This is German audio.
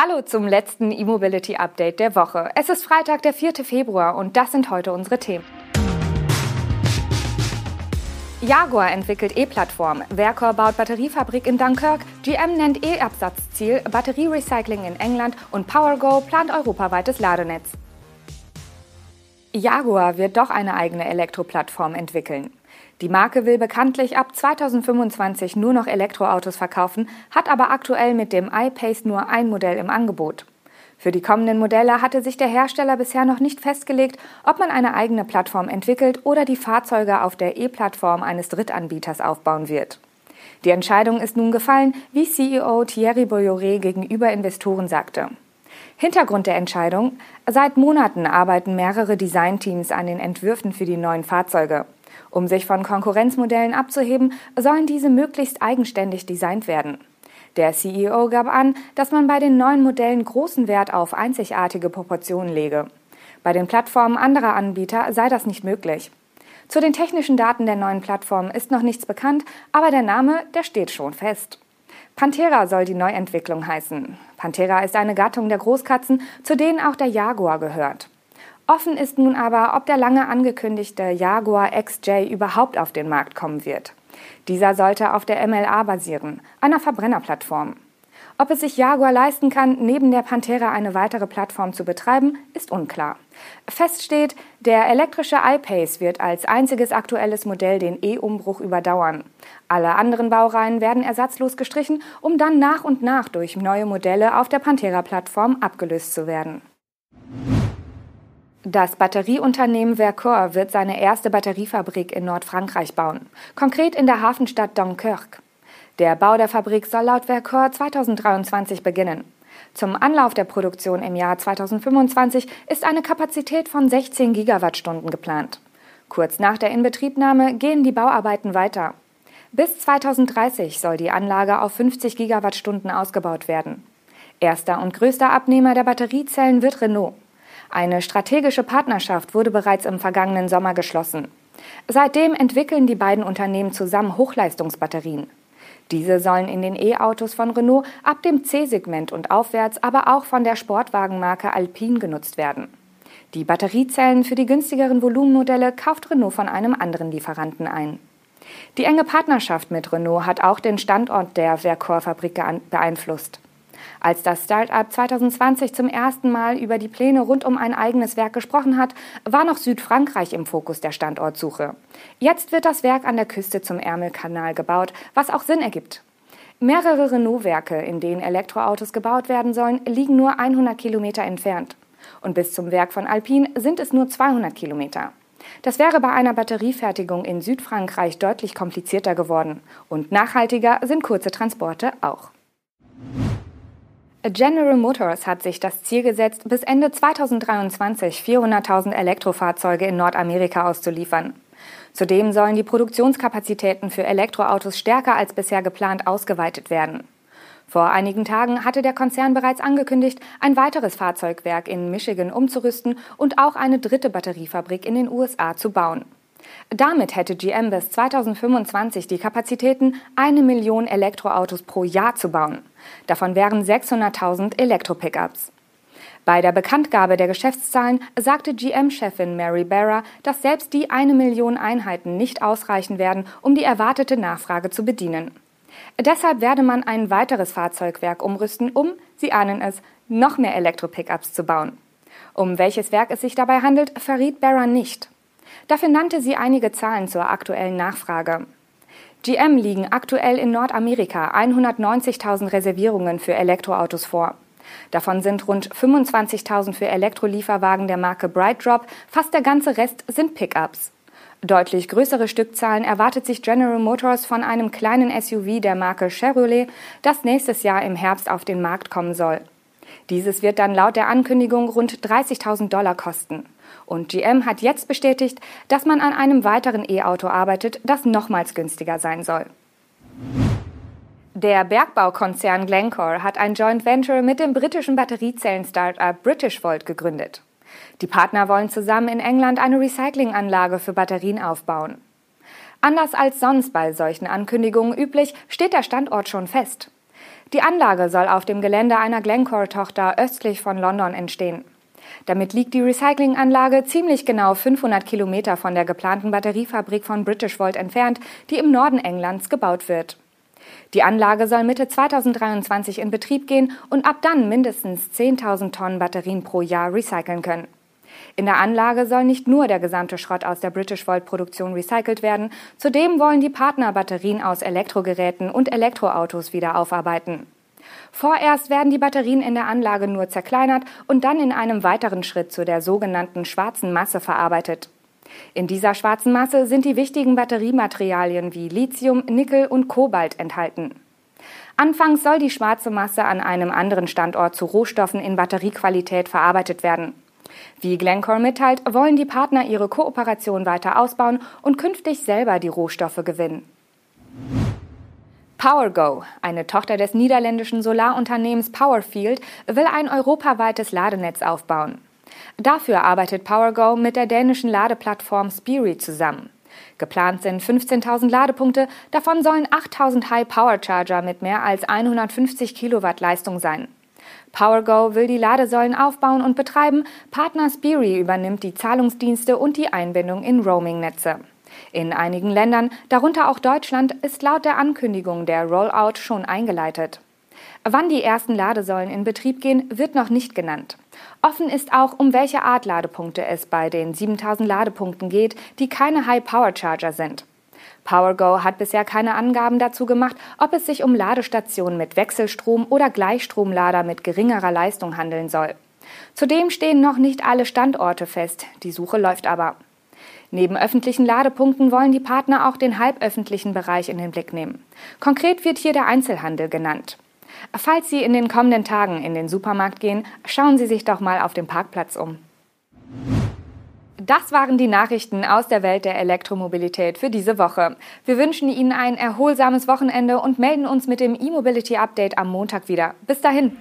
Hallo zum letzten E-Mobility Update der Woche. Es ist Freitag, der 4. Februar und das sind heute unsere Themen. Jaguar entwickelt E-Plattform, Vercor baut Batteriefabrik in Dunkirk, GM nennt E-Absatzziel, Batterierecycling in England und PowerGo plant europaweites Ladenetz. Jaguar wird doch eine eigene Elektroplattform entwickeln. Die Marke will bekanntlich ab 2025 nur noch Elektroautos verkaufen, hat aber aktuell mit dem iPace nur ein Modell im Angebot. Für die kommenden Modelle hatte sich der Hersteller bisher noch nicht festgelegt, ob man eine eigene Plattform entwickelt oder die Fahrzeuge auf der E-Plattform eines Drittanbieters aufbauen wird. Die Entscheidung ist nun gefallen, wie CEO Thierry Bolloré gegenüber Investoren sagte. Hintergrund der Entscheidung: Seit Monaten arbeiten mehrere Designteams an den Entwürfen für die neuen Fahrzeuge. Um sich von Konkurrenzmodellen abzuheben, sollen diese möglichst eigenständig designt werden. Der CEO gab an, dass man bei den neuen Modellen großen Wert auf einzigartige Proportionen lege. Bei den Plattformen anderer Anbieter sei das nicht möglich. Zu den technischen Daten der neuen Plattform ist noch nichts bekannt, aber der Name, der steht schon fest. Panthera soll die Neuentwicklung heißen. Panthera ist eine Gattung der Großkatzen, zu denen auch der Jaguar gehört. Offen ist nun aber, ob der lange angekündigte Jaguar XJ überhaupt auf den Markt kommen wird. Dieser sollte auf der MLA basieren, einer Verbrennerplattform. Ob es sich Jaguar leisten kann, neben der Panthera eine weitere Plattform zu betreiben, ist unklar. Fest steht, der elektrische iPace wird als einziges aktuelles Modell den E-Umbruch überdauern. Alle anderen Baureihen werden ersatzlos gestrichen, um dann nach und nach durch neue Modelle auf der Panthera-Plattform abgelöst zu werden. Das Batterieunternehmen Vercor wird seine erste Batteriefabrik in Nordfrankreich bauen, konkret in der Hafenstadt Dunkirk. Der Bau der Fabrik soll laut Vercor 2023 beginnen. Zum Anlauf der Produktion im Jahr 2025 ist eine Kapazität von 16 Gigawattstunden geplant. Kurz nach der Inbetriebnahme gehen die Bauarbeiten weiter. Bis 2030 soll die Anlage auf 50 Gigawattstunden ausgebaut werden. Erster und größter Abnehmer der Batteriezellen wird Renault. Eine strategische Partnerschaft wurde bereits im vergangenen Sommer geschlossen. Seitdem entwickeln die beiden Unternehmen zusammen Hochleistungsbatterien. Diese sollen in den E-Autos von Renault ab dem C-Segment und aufwärts, aber auch von der Sportwagenmarke Alpine genutzt werden. Die Batteriezellen für die günstigeren Volumenmodelle kauft Renault von einem anderen Lieferanten ein. Die enge Partnerschaft mit Renault hat auch den Standort der Vercor-Fabrik beeinflusst. Als das Start-up 2020 zum ersten Mal über die Pläne rund um ein eigenes Werk gesprochen hat, war noch Südfrankreich im Fokus der Standortsuche. Jetzt wird das Werk an der Küste zum Ärmelkanal gebaut, was auch Sinn ergibt. Mehrere Renault-Werke, in denen Elektroautos gebaut werden sollen, liegen nur 100 Kilometer entfernt. Und bis zum Werk von Alpine sind es nur 200 Kilometer. Das wäre bei einer Batteriefertigung in Südfrankreich deutlich komplizierter geworden. Und nachhaltiger sind kurze Transporte auch. General Motors hat sich das Ziel gesetzt, bis Ende 2023 400.000 Elektrofahrzeuge in Nordamerika auszuliefern. Zudem sollen die Produktionskapazitäten für Elektroautos stärker als bisher geplant ausgeweitet werden. Vor einigen Tagen hatte der Konzern bereits angekündigt, ein weiteres Fahrzeugwerk in Michigan umzurüsten und auch eine dritte Batteriefabrik in den USA zu bauen. Damit hätte GM bis 2025 die Kapazitäten, eine Million Elektroautos pro Jahr zu bauen. Davon wären 600.000 Elektro-Pickups. Bei der Bekanntgabe der Geschäftszahlen sagte GM-Chefin Mary Barra, dass selbst die eine Million Einheiten nicht ausreichen werden, um die erwartete Nachfrage zu bedienen. Deshalb werde man ein weiteres Fahrzeugwerk umrüsten, um, Sie ahnen es, noch mehr Elektro-Pickups zu bauen. Um welches Werk es sich dabei handelt, verriet Barra nicht. Dafür nannte sie einige Zahlen zur aktuellen Nachfrage. GM liegen aktuell in Nordamerika 190.000 Reservierungen für Elektroautos vor. Davon sind rund 25.000 für Elektrolieferwagen der Marke BrightDrop, fast der ganze Rest sind Pickups. Deutlich größere Stückzahlen erwartet sich General Motors von einem kleinen SUV der Marke Chevrolet, das nächstes Jahr im Herbst auf den Markt kommen soll. Dieses wird dann laut der Ankündigung rund 30.000 Dollar kosten. Und GM hat jetzt bestätigt, dass man an einem weiteren E-Auto arbeitet, das nochmals günstiger sein soll. Der Bergbaukonzern Glencore hat ein Joint Venture mit dem britischen Batteriezellen-Startup Britishvolt gegründet. Die Partner wollen zusammen in England eine Recyclinganlage für Batterien aufbauen. Anders als sonst bei solchen Ankündigungen üblich, steht der Standort schon fest. Die Anlage soll auf dem Gelände einer Glencore-Tochter östlich von London entstehen. Damit liegt die Recyclinganlage ziemlich genau 500 Kilometer von der geplanten Batteriefabrik von Britishvolt entfernt, die im Norden Englands gebaut wird. Die Anlage soll Mitte 2023 in Betrieb gehen und ab dann mindestens 10.000 Tonnen Batterien pro Jahr recyceln können. In der Anlage soll nicht nur der gesamte Schrott aus der Britishvolt-Produktion recycelt werden, zudem wollen die Partner Batterien aus Elektrogeräten und Elektroautos wieder aufarbeiten. Vorerst werden die Batterien in der Anlage nur zerkleinert und dann in einem weiteren Schritt zu der sogenannten schwarzen Masse verarbeitet. In dieser schwarzen Masse sind die wichtigen Batteriematerialien wie Lithium, Nickel und Kobalt enthalten. Anfangs soll die schwarze Masse an einem anderen Standort zu Rohstoffen in Batteriequalität verarbeitet werden. Wie Glencore mitteilt, wollen die Partner ihre Kooperation weiter ausbauen und künftig selber die Rohstoffe gewinnen. PowerGo, eine Tochter des niederländischen Solarunternehmens Powerfield, will ein europaweites Ladenetz aufbauen. Dafür arbeitet PowerGo mit der dänischen Ladeplattform Spiri zusammen. Geplant sind 15.000 Ladepunkte, davon sollen 8.000 High-Power-Charger mit mehr als 150 Kilowatt Leistung sein. PowerGo will die Ladesäulen aufbauen und betreiben, Partner Spiri übernimmt die Zahlungsdienste und die Einbindung in Roaming-Netze. In einigen Ländern, darunter auch Deutschland, ist laut der Ankündigung der Rollout schon eingeleitet. Wann die ersten Ladesäulen in Betrieb gehen, wird noch nicht genannt. Offen ist auch, um welche Art Ladepunkte es bei den 7000 Ladepunkten geht, die keine High-Power-Charger sind. PowerGo hat bisher keine Angaben dazu gemacht, ob es sich um Ladestationen mit Wechselstrom oder Gleichstromlader mit geringerer Leistung handeln soll. Zudem stehen noch nicht alle Standorte fest, die Suche läuft aber. Neben öffentlichen Ladepunkten wollen die Partner auch den halböffentlichen Bereich in den Blick nehmen. Konkret wird hier der Einzelhandel genannt. Falls Sie in den kommenden Tagen in den Supermarkt gehen, schauen Sie sich doch mal auf dem Parkplatz um. Das waren die Nachrichten aus der Welt der Elektromobilität für diese Woche. Wir wünschen Ihnen ein erholsames Wochenende und melden uns mit dem E-Mobility Update am Montag wieder. Bis dahin.